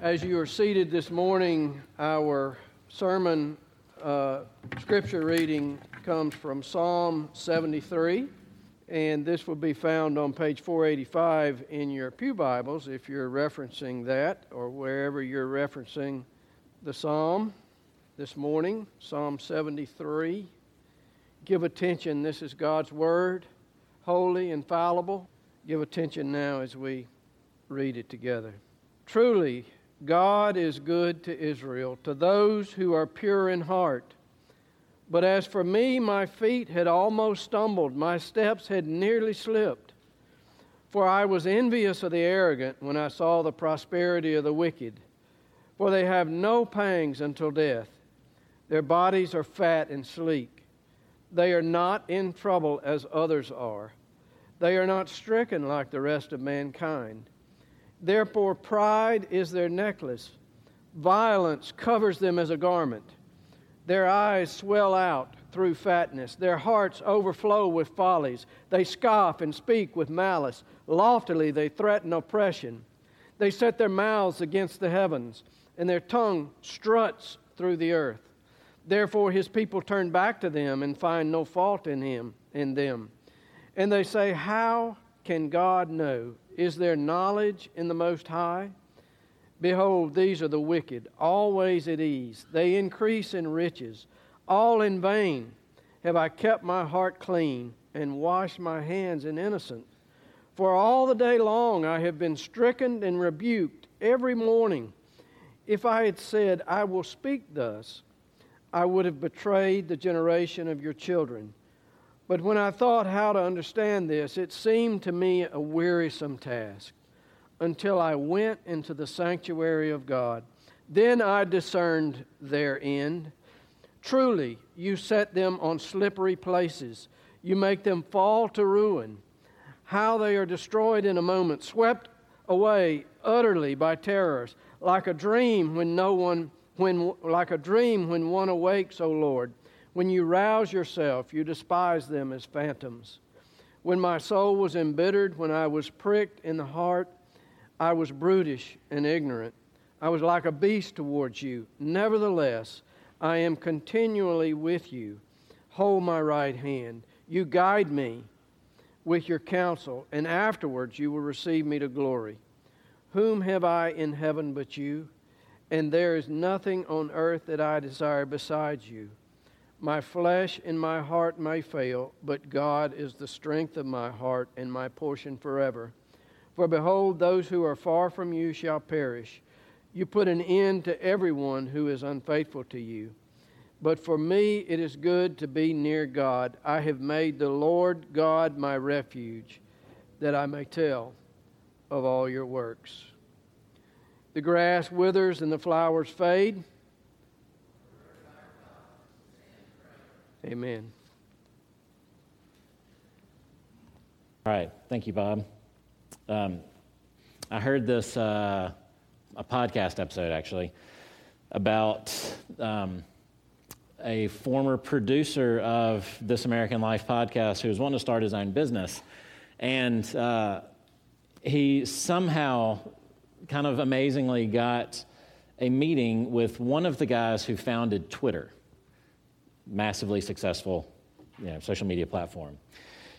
As you are seated this morning, our sermon uh, scripture reading comes from Psalm 73, and this will be found on page 485 in your Pew Bibles if you're referencing that or wherever you're referencing the psalm this morning. Psalm 73. Give attention, this is God's Word, holy, infallible. Give attention now as we read it together. Truly, God is good to Israel, to those who are pure in heart. But as for me, my feet had almost stumbled, my steps had nearly slipped. For I was envious of the arrogant when I saw the prosperity of the wicked. For they have no pangs until death. Their bodies are fat and sleek. They are not in trouble as others are. They are not stricken like the rest of mankind. Therefore, pride is their necklace, violence covers them as a garment. Their eyes swell out through fatness, their hearts overflow with follies. They scoff and speak with malice. Loftily, they threaten oppression. They set their mouths against the heavens, and their tongue struts through the earth. Therefore, his people turn back to them and find no fault in him in them. And they say, How can God know? Is there knowledge in the Most High? Behold, these are the wicked, always at ease. They increase in riches. All in vain have I kept my heart clean and washed my hands in innocence. For all the day long I have been stricken and rebuked every morning. If I had said, I will speak thus, I would have betrayed the generation of your children. But when I thought how to understand this, it seemed to me a wearisome task until I went into the sanctuary of God. Then I discerned their end. Truly, you set them on slippery places, you make them fall to ruin. How they are destroyed in a moment, swept away utterly by terrors, like a dream when no one when like a dream when one awakes, O Lord. When you rouse yourself, you despise them as phantoms. When my soul was embittered, when I was pricked in the heart, I was brutish and ignorant. I was like a beast towards you. Nevertheless, I am continually with you. Hold my right hand. You guide me with your counsel, and afterwards you will receive me to glory. Whom have I in heaven but you? And there is nothing on earth that I desire besides you. My flesh and my heart may fail, but God is the strength of my heart and my portion forever. For behold, those who are far from you shall perish. You put an end to everyone who is unfaithful to you. But for me it is good to be near God. I have made the Lord God my refuge, that I may tell of all your works. The grass withers and the flowers fade Amen. All right. Thank you, Bob. Um, I heard this, uh, a podcast episode actually, about um, a former producer of This American Life podcast who was wanting to start his own business. And uh, he somehow, kind of amazingly, got a meeting with one of the guys who founded Twitter massively successful you know, social media platform.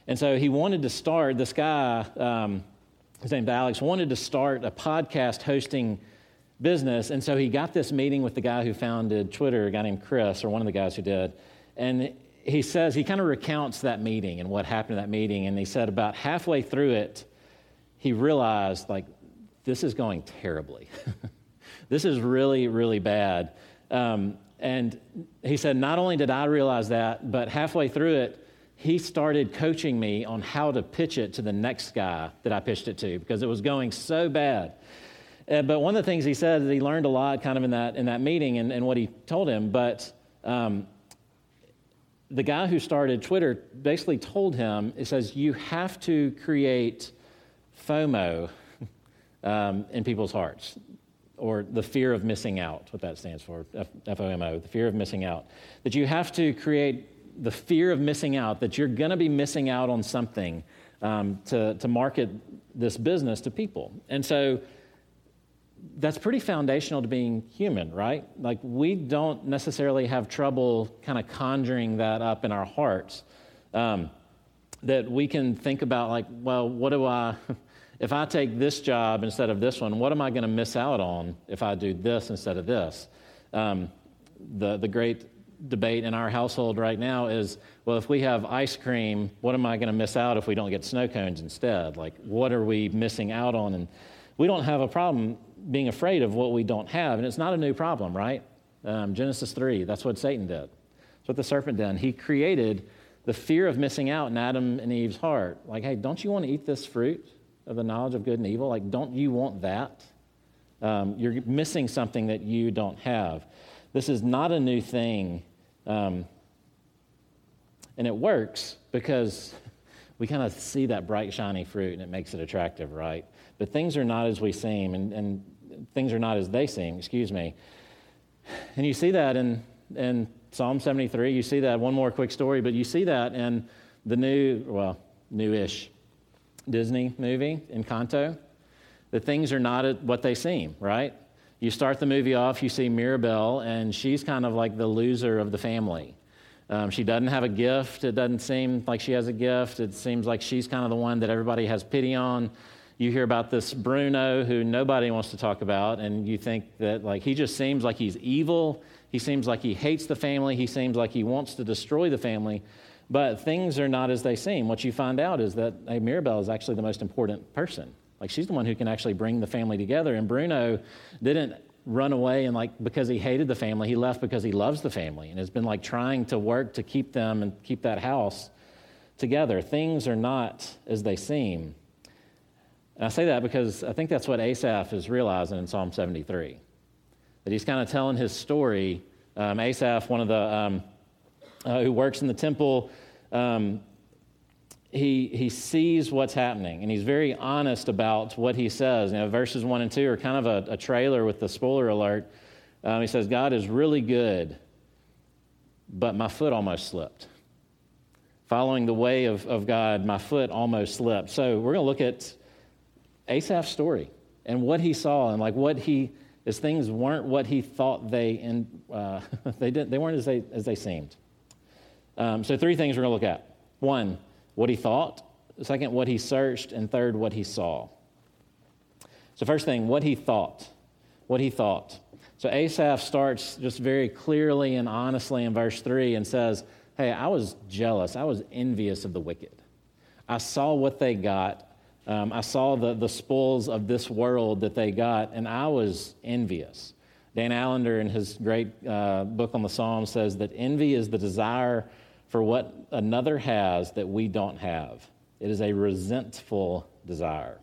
And so he wanted to start, this guy, um, his name's Alex, wanted to start a podcast hosting business. And so he got this meeting with the guy who founded Twitter, a guy named Chris, or one of the guys who did. And he says, he kind of recounts that meeting and what happened at that meeting. And he said about halfway through it, he realized, like, this is going terribly. this is really, really bad. Um, and he said, Not only did I realize that, but halfway through it, he started coaching me on how to pitch it to the next guy that I pitched it to because it was going so bad. Uh, but one of the things he said that he learned a lot kind of in that, in that meeting and, and what he told him. But um, the guy who started Twitter basically told him, it says, you have to create FOMO um, in people's hearts or the fear of missing out, what that stands for, FOMO, the fear of missing out. That you have to create the fear of missing out, that you're going to be missing out on something um, to, to market this business to people. And so that's pretty foundational to being human, right? Like, we don't necessarily have trouble kind of conjuring that up in our hearts. Um, that we can think about, like, well, what do I, if I take this job instead of this one, what am I going to miss out on if I do this instead of this? Um, the, the great debate in our household right now is well, if we have ice cream, what am I going to miss out if we don't get snow cones instead? Like, what are we missing out on? And we don't have a problem being afraid of what we don't have. And it's not a new problem, right? Um, Genesis 3, that's what Satan did. That's what the serpent did. He created the fear of missing out in Adam and Eve's heart. Like, hey, don't you want to eat this fruit of the knowledge of good and evil? Like, don't you want that? Um, you're missing something that you don't have. This is not a new thing. Um, and it works because we kind of see that bright, shiny fruit and it makes it attractive, right? But things are not as we seem, and, and things are not as they seem, excuse me. And you see that in, in Psalm 73. You see that, one more quick story, but you see that in the new, well, newish Disney movie, Encanto. The things are not what they seem, right? You start the movie off, you see Mirabel, and she's kind of like the loser of the family. Um, she doesn't have a gift. It doesn't seem like she has a gift. It seems like she's kind of the one that everybody has pity on. You hear about this Bruno who nobody wants to talk about, and you think that like he just seems like he's evil. He seems like he hates the family. He seems like he wants to destroy the family. But things are not as they seem. What you find out is that hey, Mirabel is actually the most important person. Like she's the one who can actually bring the family together. And Bruno didn't run away and like because he hated the family, he left because he loves the family and has been like trying to work to keep them and keep that house together. Things are not as they seem. And I say that because I think that's what Asaph is realizing in Psalm 73. That he's kind of telling his story. Um, Asaph, one of the um, uh, who works in the temple, um, he, he sees what's happening and he's very honest about what he says. You know, verses 1 and 2 are kind of a, a trailer with the spoiler alert. Um, he says, God is really good, but my foot almost slipped. Following the way of, of God, my foot almost slipped. So we're going to look at Asaph's story and what he saw and like what he, as things weren't what he thought they, in, uh, they, didn't, they weren't as they, as they seemed. Um, so three things we're going to look at. One, what he thought. Second, what he searched. And third, what he saw. So, first thing, what he thought. What he thought. So, Asaph starts just very clearly and honestly in verse 3 and says, Hey, I was jealous. I was envious of the wicked. I saw what they got. Um, I saw the, the spoils of this world that they got, and I was envious. Dan Allender, in his great uh, book on the Psalms, says that envy is the desire for what another has that we don't have. It is a resentful desire.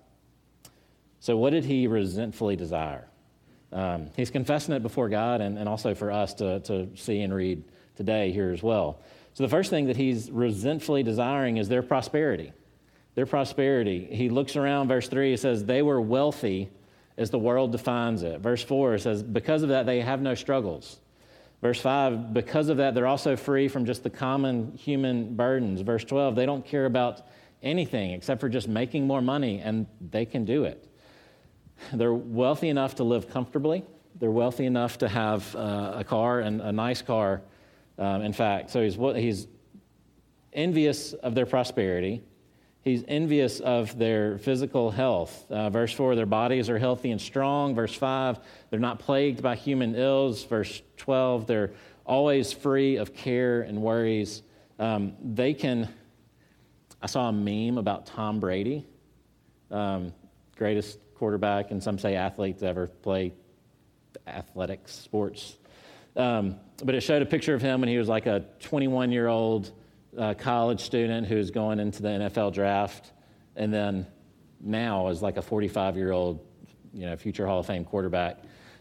So, what did he resentfully desire? Um, he's confessing it before God and, and also for us to, to see and read today here as well. So, the first thing that he's resentfully desiring is their prosperity. Their prosperity. He looks around, verse 3, it says, They were wealthy as the world defines it. Verse 4 says, Because of that, they have no struggles. Verse 5, because of that, they're also free from just the common human burdens. Verse 12, they don't care about anything except for just making more money, and they can do it. They're wealthy enough to live comfortably. They're wealthy enough to have uh, a car and a nice car, um, in fact. So he's, he's envious of their prosperity. He's envious of their physical health. Uh, verse 4, their bodies are healthy and strong. Verse 5, they're not plagued by human ills. Verse 12, they're always free of care and worries. Um, they can. I saw a meme about Tom Brady, um, greatest quarterback, and some say athlete to ever play athletics, sports. Um, but it showed a picture of him when he was like a 21 year old uh, college student who's going into the NFL draft, and then now is like a 45 year old, you know, future Hall of Fame quarterback.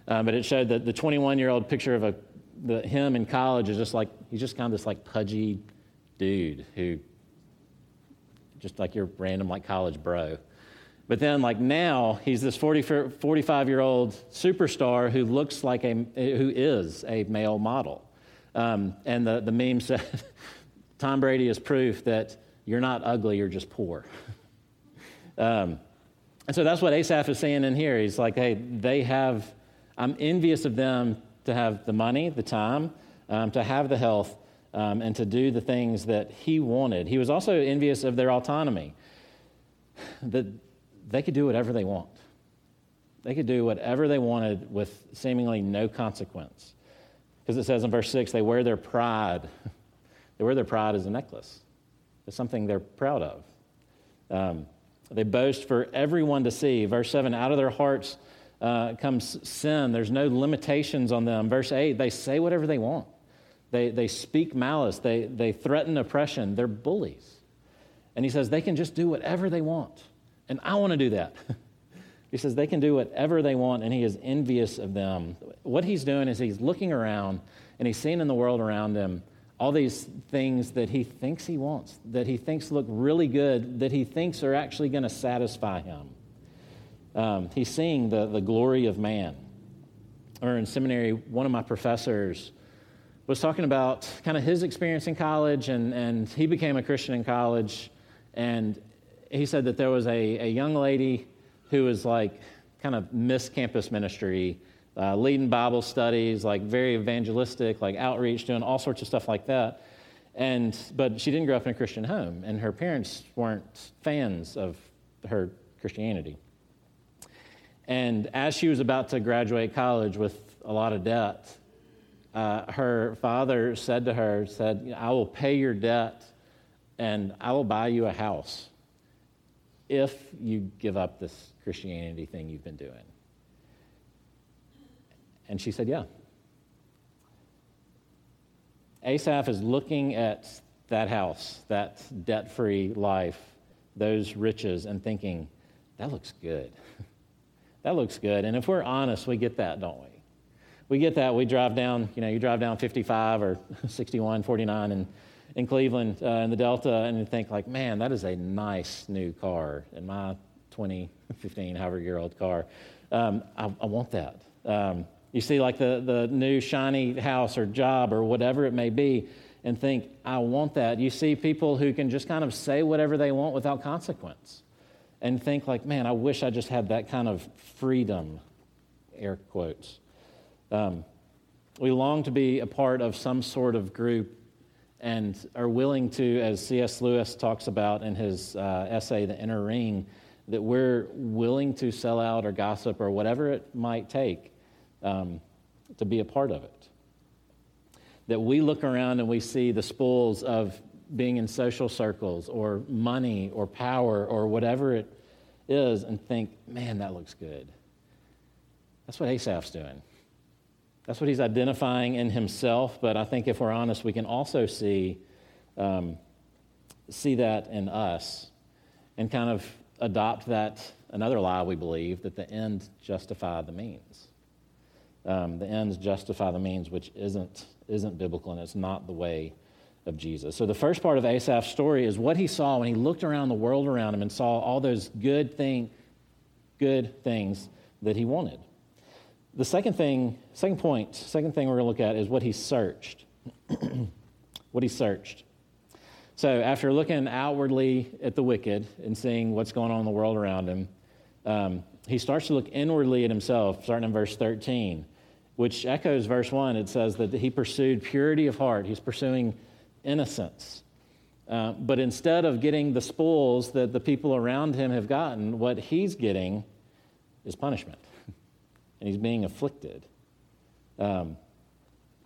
Um, but it showed that the 21 year old picture of a, the, him in college is just like, he's just kind of this like pudgy dude who, just like your random like college bro. But then, like now, he's this 40, 45 year old superstar who looks like a, who is a male model. Um, and the, the meme said, Tom Brady is proof that you're not ugly, you're just poor. um, And so that's what Asaph is saying in here. He's like, hey, they have, I'm envious of them to have the money, the time, um, to have the health, um, and to do the things that he wanted. He was also envious of their autonomy, that they could do whatever they want. They could do whatever they wanted with seemingly no consequence. Because it says in verse 6, they wear their pride. they wear their pride as a necklace. It's something they're proud of. Um, they boast for everyone to see. Verse 7 out of their hearts uh, comes sin. There's no limitations on them. Verse 8 they say whatever they want, they, they speak malice, they, they threaten oppression. They're bullies. And he says they can just do whatever they want. And I want to do that. he says they can do whatever they want, and he is envious of them. What he's doing is he's looking around and he's seeing in the world around him all these things that he thinks he wants, that he thinks look really good, that he thinks are actually going to satisfy him. Um, he's seeing the, the glory of man. Or in seminary, one of my professors was talking about kind of his experience in college, and, and he became a Christian in college. And he said that there was a, a young lady who was like kind of miss campus ministry uh, leading Bible studies, like very evangelistic, like outreach, doing all sorts of stuff like that. And, but she didn't grow up in a Christian home, and her parents weren't fans of her Christianity. And as she was about to graduate college with a lot of debt, uh, her father said to her, said, I will pay your debt and I will buy you a house if you give up this Christianity thing you've been doing. And she said, Yeah. Asaph is looking at that house, that debt free life, those riches, and thinking, That looks good. that looks good. And if we're honest, we get that, don't we? We get that. We drive down, you know, you drive down 55 or 61, 49 in, in Cleveland uh, in the Delta, and you think, like, man, that is a nice new car. In my 20, 15, however year old car, um, I, I, want that. Um, you see, like the, the new shiny house or job or whatever it may be, and think, I want that. You see people who can just kind of say whatever they want without consequence and think, like, man, I wish I just had that kind of freedom, air quotes. Um, we long to be a part of some sort of group and are willing to, as C.S. Lewis talks about in his uh, essay, The Inner Ring, that we're willing to sell out or gossip or whatever it might take um, to be a part of it. That we look around and we see the spoils of being in social circles or money or power or whatever it is and think, man, that looks good. That's what Asaph's doing. That's what he's identifying in himself, but I think if we're honest, we can also see, um, see that in us and kind of adopt that another lie we believe that the end justify the means um, the ends justify the means, which isn't, isn't biblical and it's not the way of Jesus. So the first part of Asaph's story is what he saw when he looked around the world around him and saw all those good thing, good things that he wanted. The second thing, second point, second thing we're going to look at is what he searched. what he searched. So after looking outwardly at the wicked and seeing what's going on in the world around him, um, he starts to look inwardly at himself, starting in verse 13 which echoes verse 1. It says that he pursued purity of heart, he's pursuing innocence. Uh, but instead of getting the spoils that the people around him have gotten, what he's getting is punishment. and he's being afflicted. Um,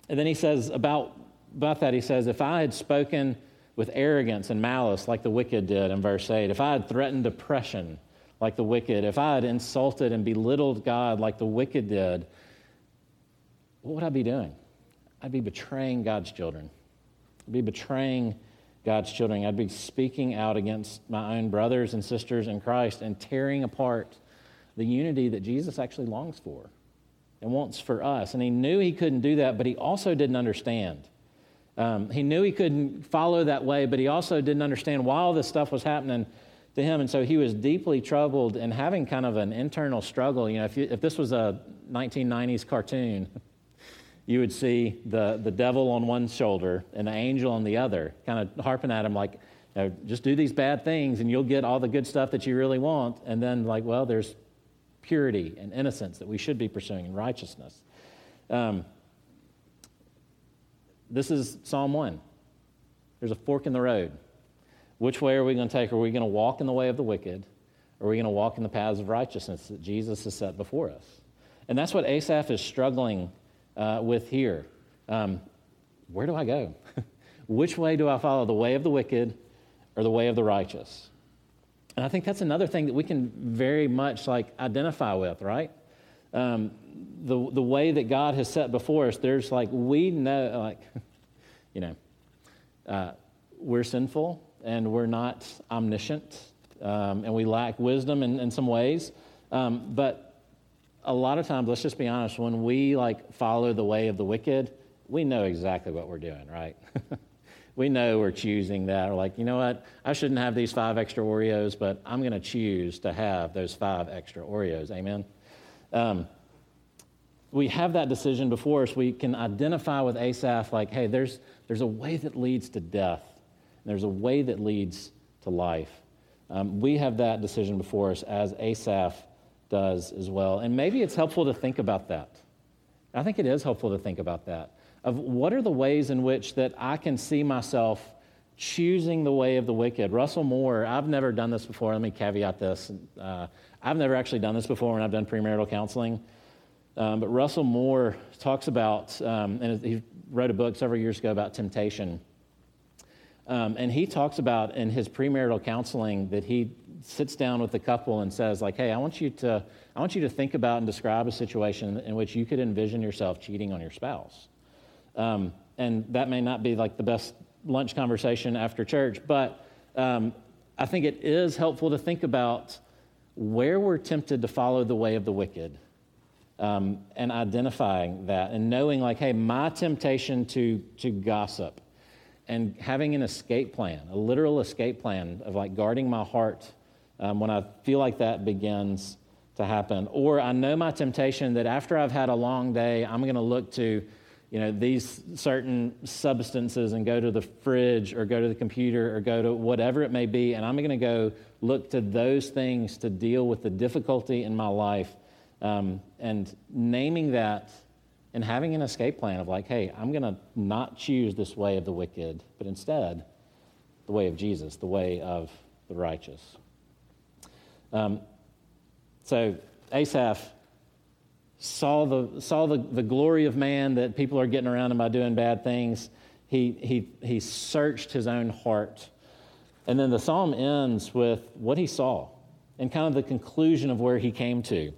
and then he says about, about that, he says, If I had spoken with arrogance and malice like the wicked did in verse 8, if I had threatened oppression like the wicked, if I had insulted and belittled God like the wicked did, what would I be doing? I'd be betraying God's children. I'd be betraying God's children. I'd be speaking out against my own brothers and sisters in Christ and tearing apart the unity that Jesus actually longs for and wants for us. And he knew he couldn't do that, but he also didn't understand. Um, he knew he couldn't follow that way, but he also didn't understand why all this stuff was happening to him. And so he was deeply troubled and having kind of an internal struggle. You know, if, you, if this was a 1990s cartoon, you would see the, the devil on one shoulder and the angel on the other, kind of harping at him like, just do these bad things and you'll get all the good stuff that you really want. And then, like, well, there's purity and innocence that we should be pursuing in righteousness. Um, this is Psalm 1. There's a fork in the road. Which way are we going to take? Are we going to walk in the way of the wicked? Or are we going to walk in the paths of righteousness that Jesus has set before us? And that's what Asaph is struggling uh, with here. Um, where do I go? Which way do I follow? The way of the wicked or the way of the righteous? And I think that's another thing that we can very much like identify with, right? Um, the, the way that God has set before us, there's like, we know, like, you know, uh, we're sinful and we're not omniscient um, and we lack wisdom in, in some ways. Um, but a lot of times, let's just be honest, when we like follow the way of the wicked, we know exactly what we're doing, right? we know we're choosing that. Or like, you know what? I shouldn't have these five extra Oreos, but I'm going to choose to have those five extra Oreos. Amen. Um, we have that decision before us. We can identify with Asaph, like, hey, there's, there's a way that leads to death, there's a way that leads to life. Um, we have that decision before us as Asaph does as well. And maybe it's helpful to think about that. I think it is helpful to think about that. Of what are the ways in which that I can see myself choosing the way of the wicked. Russell Moore, I've never done this before. Let me caveat this. Uh, I've never actually done this before when I've done premarital counseling. Um, but Russell Moore talks about, um, and he wrote a book several years ago about temptation. Um, and he talks about in his premarital counseling that he sits down with the couple and says, like, hey, I want you to, I want you to think about and describe a situation in which you could envision yourself cheating on your spouse. Um, and that may not be like the best lunch conversation after church, but um, I think it is helpful to think about where we're tempted to follow the way of the wicked um, and identifying that and knowing, like, hey, my temptation to, to gossip and having an escape plan, a literal escape plan of like guarding my heart um, when I feel like that begins to happen. Or I know my temptation that after I've had a long day, I'm going to look to you know these certain substances and go to the fridge or go to the computer or go to whatever it may be and i'm going to go look to those things to deal with the difficulty in my life um, and naming that and having an escape plan of like, hey, I'm going to not choose this way of the wicked, but instead the way of Jesus, the way of the righteous. Um, so Asaph saw the, saw the, the glory of man that people are getting around him by doing bad things. He, he, he searched his own heart. And then the psalm ends with what he saw and kind of the conclusion of where he came to.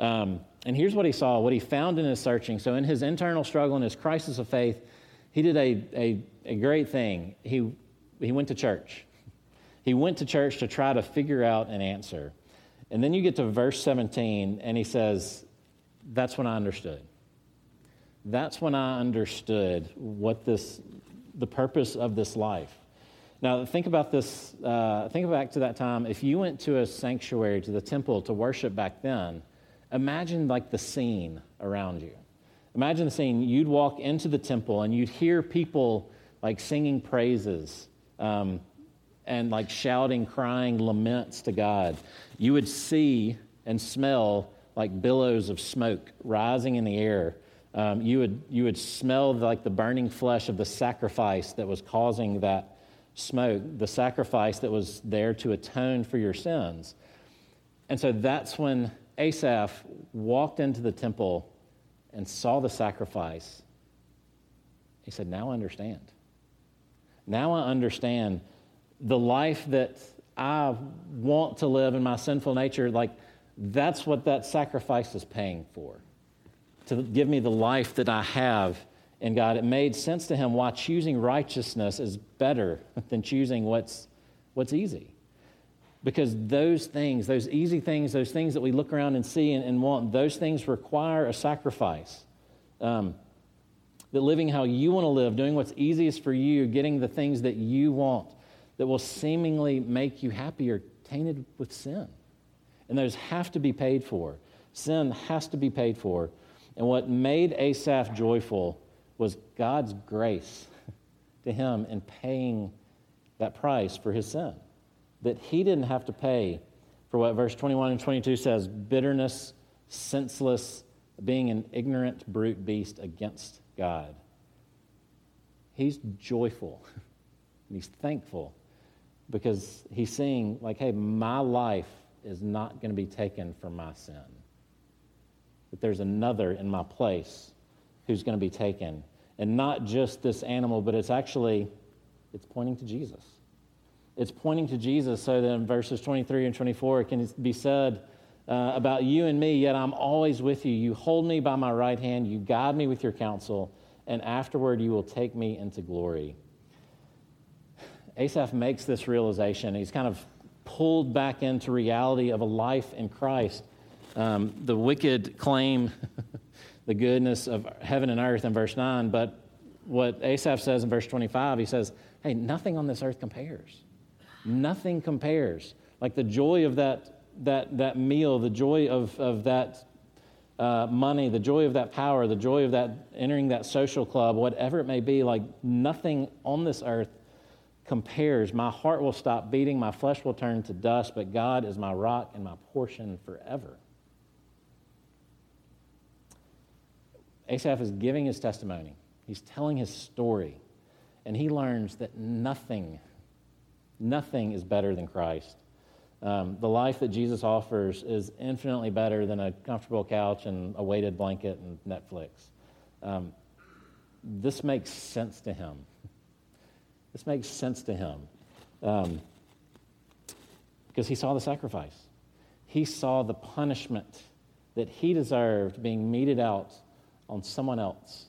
Um, and here's what he saw, what he found in his searching. So, in his internal struggle and his crisis of faith, he did a, a, a great thing. He, he went to church. He went to church to try to figure out an answer. And then you get to verse 17, and he says, That's when I understood. That's when I understood what this, the purpose of this life. Now, think about this. Uh, think back to that time. If you went to a sanctuary, to the temple to worship back then, imagine like the scene around you. Imagine the scene. You'd walk into the temple and you'd hear people like singing praises um, and like shouting, crying laments to God. You would see and smell like billows of smoke rising in the air. Um, you, would, you would smell like the burning flesh of the sacrifice that was causing that smoke, the sacrifice that was there to atone for your sins. And so that's when Asaph walked into the temple and saw the sacrifice, he said, Now I understand. Now I understand the life that I want to live in my sinful nature. Like, that's what that sacrifice is paying for. To give me the life that I have in God. It made sense to him why choosing righteousness is better than choosing what's, what's easy because those things, those easy things, those things that we look around and see and, and want, those things require a sacrifice. Um, that living how you want to live, doing what's easiest for you, getting the things that you want that will seemingly make you happy are tainted with sin. And those have to be paid for. Sin has to be paid for. And what made Asaph joyful was God's grace to him in paying that price for his sin. That he didn't have to pay for what verse 21 and 22 says bitterness, senseless, being an ignorant brute beast against God. He's joyful. And he's thankful because he's seeing, like, hey, my life is not going to be taken for my sin. That there's another in my place who's going to be taken. And not just this animal, but it's actually, it's pointing to Jesus. It's pointing to Jesus so that in verses 23 and 24 it can be said uh, about you and me, yet I'm always with you. You hold me by my right hand, you guide me with your counsel, and afterward you will take me into glory. Asaph makes this realization. He's kind of pulled back into reality of a life in Christ. Um, the wicked claim the goodness of heaven and earth in verse 9, but what Asaph says in verse 25, he says, Hey, nothing on this earth compares. Nothing compares. Like the joy of that, that, that meal, the joy of, of that uh, money, the joy of that power, the joy of that entering that social club, whatever it may be, like nothing on this earth compares. My heart will stop beating, my flesh will turn to dust, but God is my rock and my portion forever. Asaph is giving his testimony, he's telling his story, and he learns that nothing, nothing is better than Christ. Um, the life that Jesus offers is infinitely better than a comfortable couch and a weighted blanket and Netflix. Um, this makes sense to him. This makes sense to him um, because he saw the sacrifice. He saw the punishment that he deserved being meted out on someone else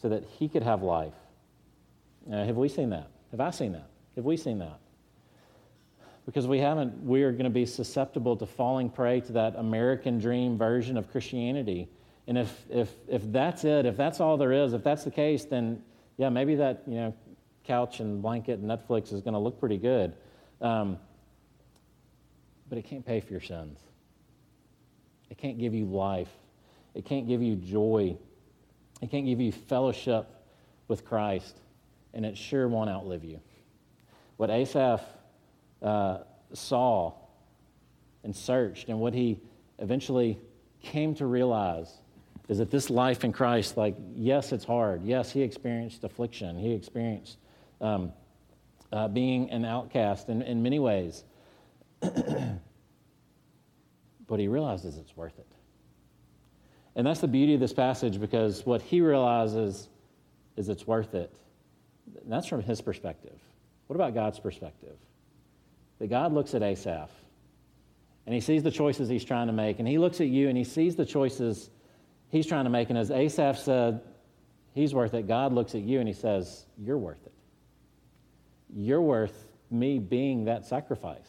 so that he could have life. Have we seen that? Have I seen that? Have we seen that? Because we haven't, we are going to be susceptible to falling prey to that American dream version of Christianity. And if, if, if that's it, if that's all there is, if that's the case, then yeah, maybe that you know, couch and blanket and Netflix is going to look pretty good. Um, but it can't pay for your sins. It can't give you life. It can't give you joy. It can't give you fellowship with Christ. And it sure won't outlive you. What Asaph uh, saw and searched, and what he eventually came to realize is that this life in Christ, like, yes, it's hard. Yes, he experienced affliction. He experienced um, uh, being an outcast in, in many ways. but he realizes it's worth it. And that's the beauty of this passage because what he realizes is it's worth it. And that's from his perspective. What about God's perspective? That God looks at Asaph and he sees the choices he's trying to make, and he looks at you and he sees the choices he's trying to make. And as Asaph said, he's worth it, God looks at you and he says, You're worth it. You're worth me being that sacrifice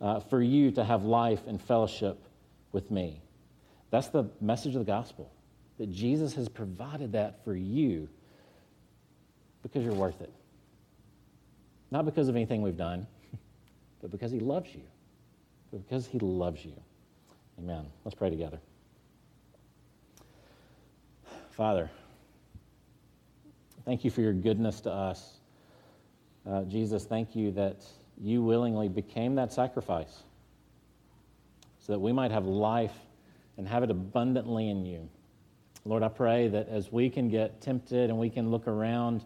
uh, for you to have life and fellowship with me. That's the message of the gospel that Jesus has provided that for you because you're worth it. Not because of anything we've done, but because He loves you. But because He loves you. Amen. Let's pray together. Father, thank you for your goodness to us. Uh, Jesus, thank you that you willingly became that sacrifice so that we might have life and have it abundantly in you. Lord, I pray that as we can get tempted and we can look around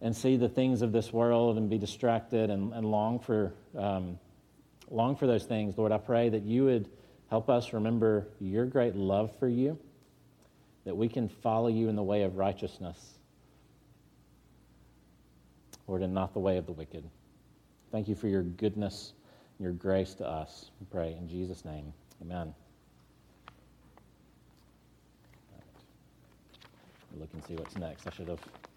and see the things of this world and be distracted and, and long, for, um, long for those things, Lord, I pray that you would help us remember your great love for you, that we can follow you in the way of righteousness, Lord, and not the way of the wicked. Thank you for your goodness your grace to us. We pray in Jesus' name. Amen. look and see what's next. I should have